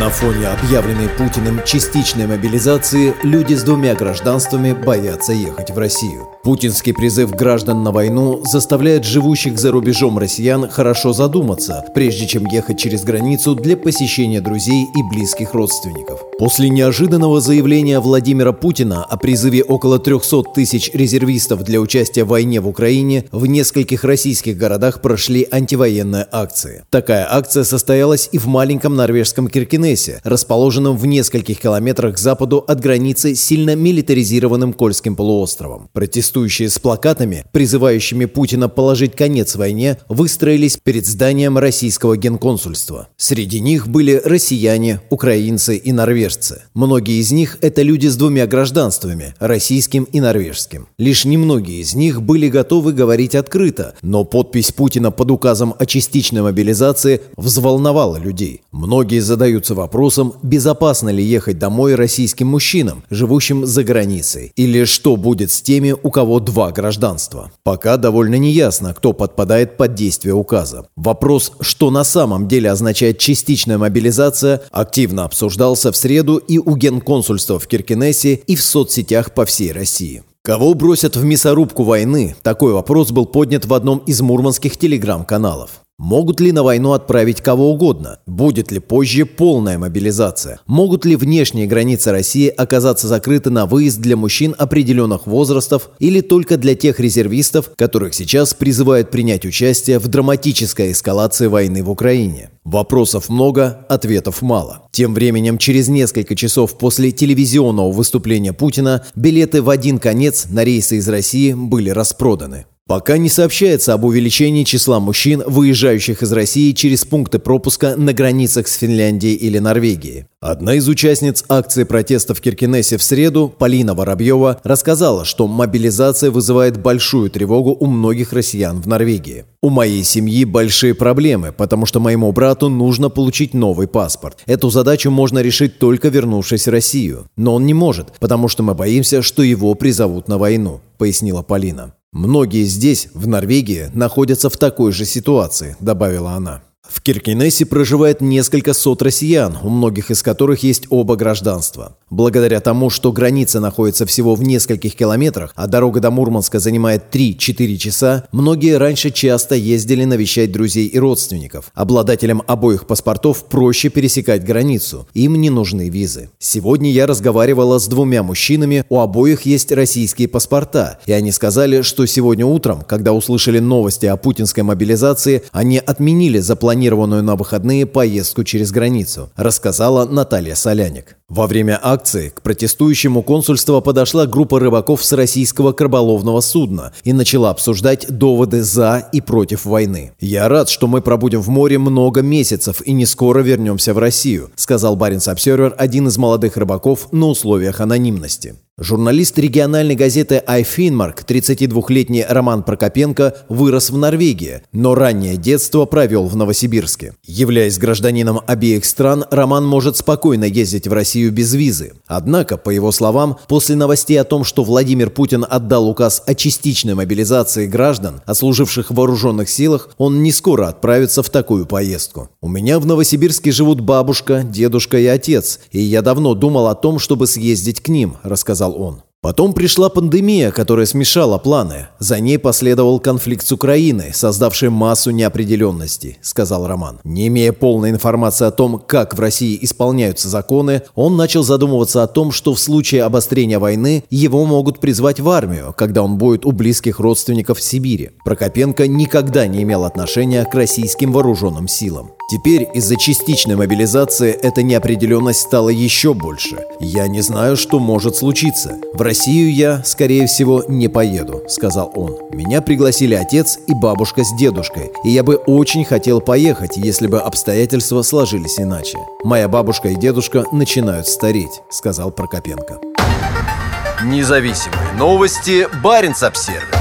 На фоне объявленной Путиным частичной мобилизации люди с двумя гражданствами боятся ехать в Россию. Путинский призыв граждан на войну заставляет живущих за рубежом россиян хорошо задуматься, прежде чем ехать через границу для посещения друзей и близких родственников. После неожиданного заявления Владимира Путина о призыве около 300 тысяч резервистов для участия в войне в Украине, в нескольких российских городах прошли антивоенные акции. Такая акция состоялась и в маленьком норвежском Киркинессе, расположенном в нескольких километрах к западу от границы с сильно милитаризированным Кольским полуостровом. Протестующие с плакатами, призывающими Путина положить конец войне, выстроились перед зданием российского генконсульства. Среди них были россияне, украинцы и норвежцы. Многие из них – это люди с двумя гражданствами – российским и норвежским. Лишь немногие из них были готовы говорить открыто, но подпись Путина под указом о частичной мобилизации взволновала людей. Многие задаются вопросом, безопасно ли ехать домой российским мужчинам, живущим за границей, или что будет с теми, у кого два гражданства. Пока довольно неясно, кто подпадает под действие указа. Вопрос, что на самом деле означает частичная мобилизация, активно обсуждался в среду и у генконсульства в Киркинессе, и в соцсетях по всей России. Кого бросят в мясорубку войны? Такой вопрос был поднят в одном из мурманских телеграм-каналов. Могут ли на войну отправить кого угодно? Будет ли позже полная мобилизация? Могут ли внешние границы России оказаться закрыты на выезд для мужчин определенных возрастов или только для тех резервистов, которых сейчас призывают принять участие в драматической эскалации войны в Украине? Вопросов много, ответов мало. Тем временем, через несколько часов после телевизионного выступления Путина, билеты в один конец на рейсы из России были распроданы. Пока не сообщается об увеличении числа мужчин, выезжающих из России через пункты пропуска на границах с Финляндией или Норвегией. Одна из участниц акции протеста в Киркинессе в среду, Полина Воробьева, рассказала, что мобилизация вызывает большую тревогу у многих россиян в Норвегии. «У моей семьи большие проблемы, потому что моему брату нужно получить новый паспорт. Эту задачу можно решить только вернувшись в Россию. Но он не может, потому что мы боимся, что его призовут на войну», – пояснила Полина. «Многие здесь, в Норвегии, находятся в такой же ситуации», – добавила она. В Киркинессе проживает несколько сот россиян, у многих из которых есть оба гражданства. Благодаря тому, что граница находится всего в нескольких километрах, а дорога до Мурманска занимает 3-4 часа, многие раньше часто ездили навещать друзей и родственников. Обладателям обоих паспортов проще пересекать границу, им не нужны визы. Сегодня я разговаривала с двумя мужчинами, у обоих есть российские паспорта, и они сказали, что сегодня утром, когда услышали новости о путинской мобилизации, они отменили запланированную на выходные поездку через границу, рассказала Наталья Соляник. Во время акции к протестующему консульству подошла группа рыбаков с российского краболовного судна и начала обсуждать доводы за и против войны. «Я рад, что мы пробудем в море много месяцев и не скоро вернемся в Россию», сказал Баренц Обсервер, один из молодых рыбаков на условиях анонимности. Журналист региональной газеты iFinmark, 32-летний Роман Прокопенко, вырос в Норвегии, но раннее детство провел в Новосибирске. Являясь гражданином обеих стран, Роман может спокойно ездить в Россию без визы. Однако, по его словам, после новостей о том, что Владимир Путин отдал указ о частичной мобилизации граждан, ослуживших в вооруженных силах, он не скоро отправится в такую поездку. «У меня в Новосибирске живут бабушка, дедушка и отец, и я давно думал о том, чтобы съездить к ним», – рассказал сказал он. Потом пришла пандемия, которая смешала планы. За ней последовал конфликт с Украиной, создавший массу неопределенности, сказал Роман. Не имея полной информации о том, как в России исполняются законы, он начал задумываться о том, что в случае обострения войны его могут призвать в армию, когда он будет у близких родственников в Сибири. Прокопенко никогда не имел отношения к российским вооруженным силам. Теперь из-за частичной мобилизации эта неопределенность стала еще больше. Я не знаю, что может случиться. В Россию я, скорее всего, не поеду», — сказал он. «Меня пригласили отец и бабушка с дедушкой, и я бы очень хотел поехать, если бы обстоятельства сложились иначе. Моя бабушка и дедушка начинают стареть», — сказал Прокопенко. Независимые новости. Барин обсервис